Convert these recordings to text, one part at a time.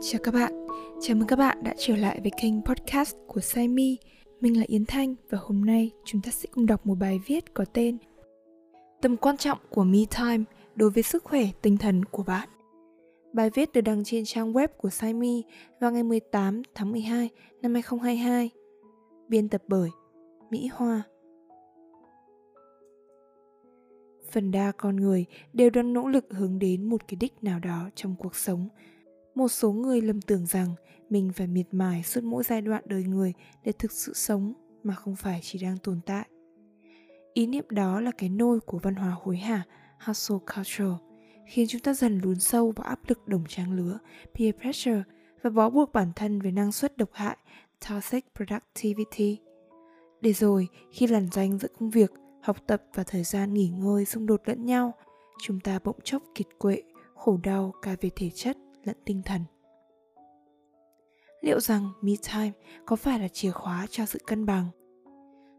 Chào các bạn, chào mừng các bạn đã trở lại với kênh podcast của Saimi. Mình là Yến Thanh và hôm nay chúng ta sẽ cùng đọc một bài viết có tên Tầm quan trọng của me time đối với sức khỏe tinh thần của bạn. Bài viết được đăng trên trang web của Saimi vào ngày 18 tháng 12 năm 2022. Biên tập bởi Mỹ Hoa. Phần đa con người đều đang nỗ lực hướng đến một cái đích nào đó trong cuộc sống – một số người lầm tưởng rằng mình phải miệt mài suốt mỗi giai đoạn đời người để thực sự sống mà không phải chỉ đang tồn tại. Ý niệm đó là cái nôi của văn hóa hối hả, hustle culture, khiến chúng ta dần lún sâu vào áp lực đồng trang lứa, peer pressure và bó buộc bản thân với năng suất độc hại, toxic productivity. Để rồi, khi lằn danh giữa công việc, học tập và thời gian nghỉ ngơi xung đột lẫn nhau, chúng ta bỗng chốc kiệt quệ, khổ đau cả về thể chất lẫn tinh thần. Liệu rằng me time có phải là chìa khóa cho sự cân bằng?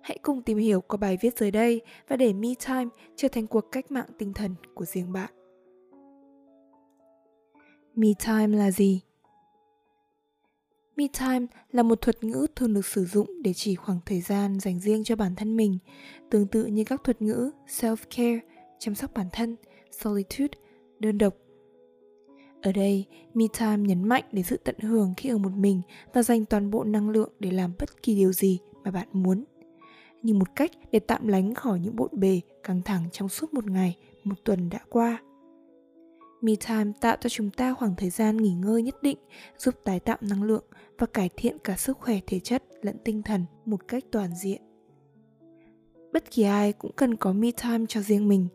Hãy cùng tìm hiểu qua bài viết dưới đây và để me time trở thành cuộc cách mạng tinh thần của riêng bạn. Me time là gì? Me time là một thuật ngữ thường được sử dụng để chỉ khoảng thời gian dành riêng cho bản thân mình, tương tự như các thuật ngữ self-care, chăm sóc bản thân, solitude, đơn độc ở đây, me time nhấn mạnh đến sự tận hưởng khi ở một mình và dành toàn bộ năng lượng để làm bất kỳ điều gì mà bạn muốn. Như một cách để tạm lánh khỏi những bộn bề, căng thẳng trong suốt một ngày, một tuần đã qua. Me time tạo cho chúng ta khoảng thời gian nghỉ ngơi nhất định, giúp tái tạo năng lượng và cải thiện cả sức khỏe thể chất lẫn tinh thần một cách toàn diện. Bất kỳ ai cũng cần có me time cho riêng mình.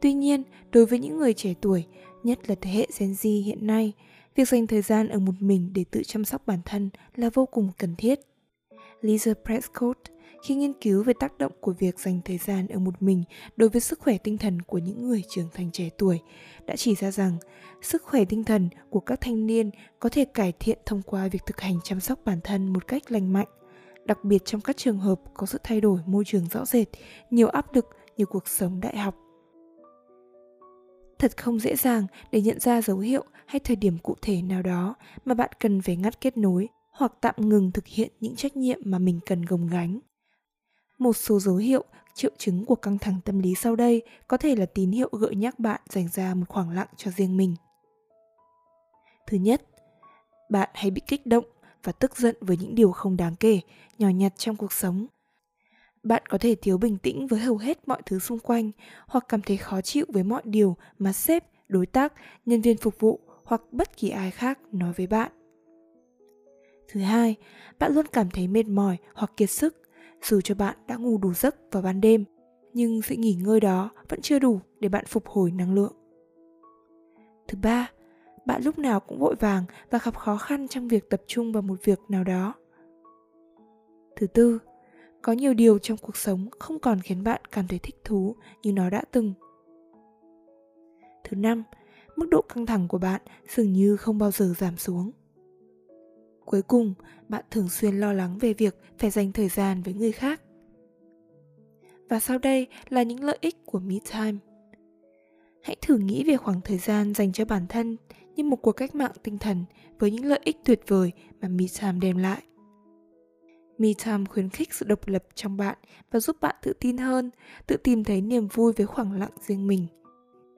Tuy nhiên, đối với những người trẻ tuổi, nhất là thế hệ Gen Z hiện nay, việc dành thời gian ở một mình để tự chăm sóc bản thân là vô cùng cần thiết. Lisa Prescott khi nghiên cứu về tác động của việc dành thời gian ở một mình đối với sức khỏe tinh thần của những người trưởng thành trẻ tuổi đã chỉ ra rằng sức khỏe tinh thần của các thanh niên có thể cải thiện thông qua việc thực hành chăm sóc bản thân một cách lành mạnh đặc biệt trong các trường hợp có sự thay đổi môi trường rõ rệt nhiều áp lực như cuộc sống đại học thật không dễ dàng để nhận ra dấu hiệu hay thời điểm cụ thể nào đó mà bạn cần phải ngắt kết nối hoặc tạm ngừng thực hiện những trách nhiệm mà mình cần gồng gánh. Một số dấu hiệu, triệu chứng của căng thẳng tâm lý sau đây có thể là tín hiệu gợi nhắc bạn dành ra một khoảng lặng cho riêng mình. Thứ nhất, bạn hay bị kích động và tức giận với những điều không đáng kể, nhỏ nhặt trong cuộc sống bạn có thể thiếu bình tĩnh với hầu hết mọi thứ xung quanh hoặc cảm thấy khó chịu với mọi điều mà sếp, đối tác, nhân viên phục vụ hoặc bất kỳ ai khác nói với bạn. Thứ hai, bạn luôn cảm thấy mệt mỏi hoặc kiệt sức dù cho bạn đã ngủ đủ giấc vào ban đêm, nhưng sự nghỉ ngơi đó vẫn chưa đủ để bạn phục hồi năng lượng. Thứ ba, bạn lúc nào cũng vội vàng và gặp khó khăn trong việc tập trung vào một việc nào đó. Thứ tư, có nhiều điều trong cuộc sống không còn khiến bạn cảm thấy thích thú như nó đã từng. Thứ năm, mức độ căng thẳng của bạn dường như không bao giờ giảm xuống. Cuối cùng, bạn thường xuyên lo lắng về việc phải dành thời gian với người khác. Và sau đây là những lợi ích của me time. Hãy thử nghĩ về khoảng thời gian dành cho bản thân như một cuộc cách mạng tinh thần với những lợi ích tuyệt vời mà me time đem lại. Me Time khuyến khích sự độc lập trong bạn và giúp bạn tự tin hơn, tự tìm thấy niềm vui với khoảng lặng riêng mình.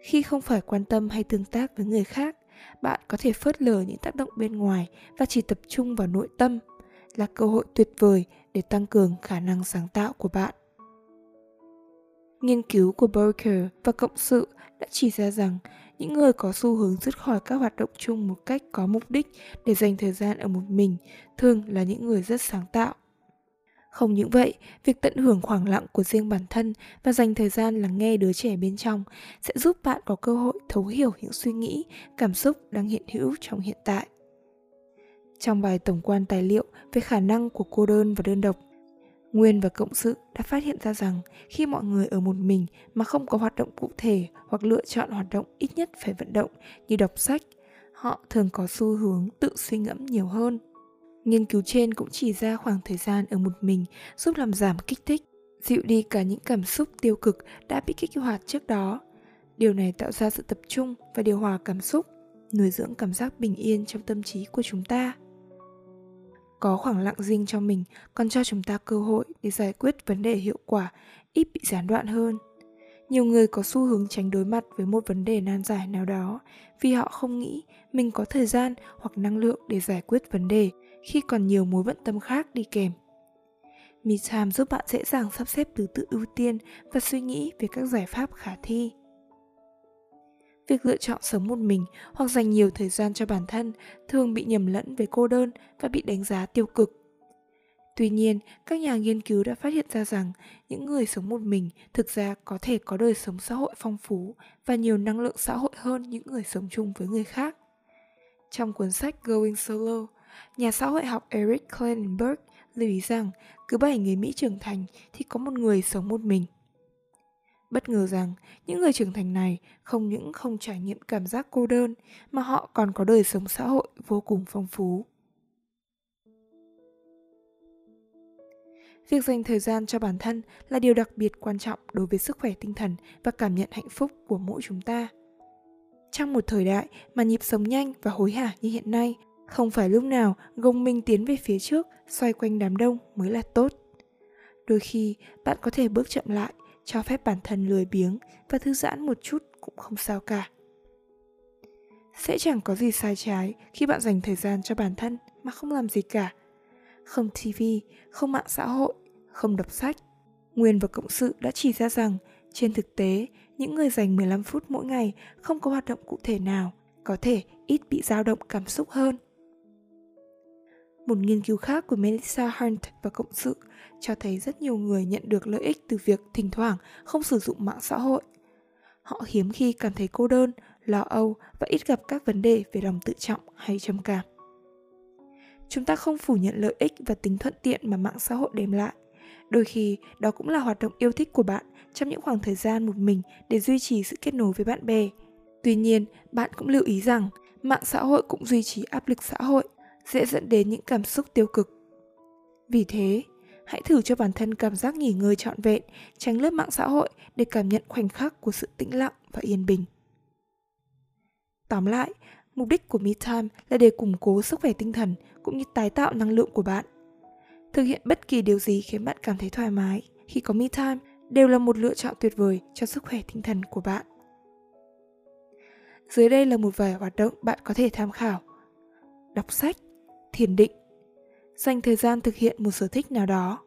Khi không phải quan tâm hay tương tác với người khác, bạn có thể phớt lờ những tác động bên ngoài và chỉ tập trung vào nội tâm, là cơ hội tuyệt vời để tăng cường khả năng sáng tạo của bạn. Nghiên cứu của Barker và cộng sự đã chỉ ra rằng những người có xu hướng dứt khỏi các hoạt động chung một cách có mục đích để dành thời gian ở một mình thường là những người rất sáng tạo không những vậy, việc tận hưởng khoảng lặng của riêng bản thân và dành thời gian lắng nghe đứa trẻ bên trong sẽ giúp bạn có cơ hội thấu hiểu những suy nghĩ, cảm xúc đang hiện hữu trong hiện tại. Trong bài tổng quan tài liệu về khả năng của cô đơn và đơn độc, Nguyên và cộng sự đã phát hiện ra rằng khi mọi người ở một mình mà không có hoạt động cụ thể hoặc lựa chọn hoạt động ít nhất phải vận động như đọc sách, họ thường có xu hướng tự suy ngẫm nhiều hơn Nghiên cứu trên cũng chỉ ra khoảng thời gian ở một mình giúp làm giảm kích thích, dịu đi cả những cảm xúc tiêu cực đã bị kích hoạt trước đó. Điều này tạo ra sự tập trung và điều hòa cảm xúc, nuôi dưỡng cảm giác bình yên trong tâm trí của chúng ta. Có khoảng lặng riêng cho mình còn cho chúng ta cơ hội để giải quyết vấn đề hiệu quả ít bị gián đoạn hơn. Nhiều người có xu hướng tránh đối mặt với một vấn đề nan giải nào đó vì họ không nghĩ mình có thời gian hoặc năng lượng để giải quyết vấn đề khi còn nhiều mối bận tâm khác đi kèm. Me time giúp bạn dễ dàng sắp xếp thứ tự ưu tiên và suy nghĩ về các giải pháp khả thi. Việc lựa chọn sống một mình hoặc dành nhiều thời gian cho bản thân thường bị nhầm lẫn với cô đơn và bị đánh giá tiêu cực. Tuy nhiên các nhà nghiên cứu đã phát hiện ra rằng những người sống một mình thực ra có thể có đời sống xã hội phong phú và nhiều năng lượng xã hội hơn những người sống chung với người khác. Trong cuốn sách Going Solo, nhà xã hội học Eric Klinenberg lưu ý rằng, cứ 7 người Mỹ trưởng thành thì có một người sống một mình – bất ngờ rằng, những người trưởng thành này không những không trải nghiệm cảm giác cô đơn, mà họ còn có đời sống xã hội vô cùng phong phú. Việc dành thời gian cho bản thân là điều đặc biệt quan trọng đối với sức khỏe tinh thần và cảm nhận hạnh phúc của mỗi chúng ta. Trong một thời đại mà nhịp sống nhanh và hối hả như hiện nay không phải lúc nào gồng mình tiến về phía trước, xoay quanh đám đông mới là tốt. Đôi khi, bạn có thể bước chậm lại, cho phép bản thân lười biếng và thư giãn một chút cũng không sao cả. Sẽ chẳng có gì sai trái khi bạn dành thời gian cho bản thân mà không làm gì cả. Không tv không mạng xã hội, không đọc sách. Nguyên và cộng sự đã chỉ ra rằng, trên thực tế, những người dành 15 phút mỗi ngày không có hoạt động cụ thể nào, có thể ít bị dao động cảm xúc hơn một nghiên cứu khác của Melissa Hunt và cộng sự cho thấy rất nhiều người nhận được lợi ích từ việc thỉnh thoảng không sử dụng mạng xã hội. Họ hiếm khi cảm thấy cô đơn, lo âu và ít gặp các vấn đề về lòng tự trọng hay trầm cảm. Chúng ta không phủ nhận lợi ích và tính thuận tiện mà mạng xã hội đem lại. Đôi khi, đó cũng là hoạt động yêu thích của bạn trong những khoảng thời gian một mình để duy trì sự kết nối với bạn bè. Tuy nhiên, bạn cũng lưu ý rằng mạng xã hội cũng duy trì áp lực xã hội dễ dẫn đến những cảm xúc tiêu cực. Vì thế, hãy thử cho bản thân cảm giác nghỉ ngơi trọn vẹn, tránh lướt mạng xã hội để cảm nhận khoảnh khắc của sự tĩnh lặng và yên bình. Tóm lại, mục đích của Me Time là để củng cố sức khỏe tinh thần cũng như tái tạo năng lượng của bạn. Thực hiện bất kỳ điều gì khiến bạn cảm thấy thoải mái khi có Me Time đều là một lựa chọn tuyệt vời cho sức khỏe tinh thần của bạn. Dưới đây là một vài hoạt động bạn có thể tham khảo. Đọc sách, thiền định, dành thời gian thực hiện một sở thích nào đó.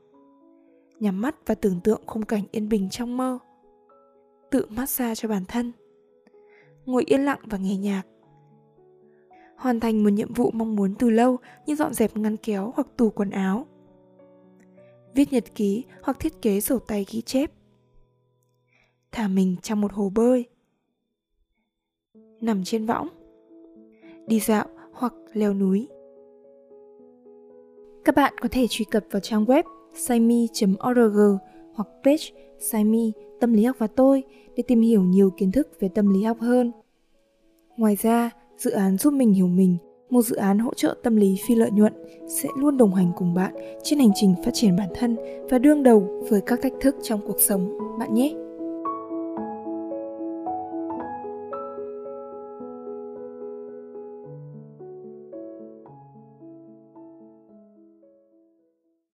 Nhắm mắt và tưởng tượng khung cảnh yên bình trong mơ. Tự massage cho bản thân. Ngồi yên lặng và nghe nhạc. Hoàn thành một nhiệm vụ mong muốn từ lâu như dọn dẹp ngăn kéo hoặc tủ quần áo. Viết nhật ký hoặc thiết kế sổ tay ghi chép. Thả mình trong một hồ bơi. Nằm trên võng. Đi dạo hoặc leo núi các bạn có thể truy cập vào trang web saimi.org hoặc page Saimi Tâm lý học và tôi để tìm hiểu nhiều kiến thức về tâm lý học hơn. Ngoài ra, dự án giúp mình hiểu mình, một dự án hỗ trợ tâm lý phi lợi nhuận sẽ luôn đồng hành cùng bạn trên hành trình phát triển bản thân và đương đầu với các thách thức trong cuộc sống bạn nhé.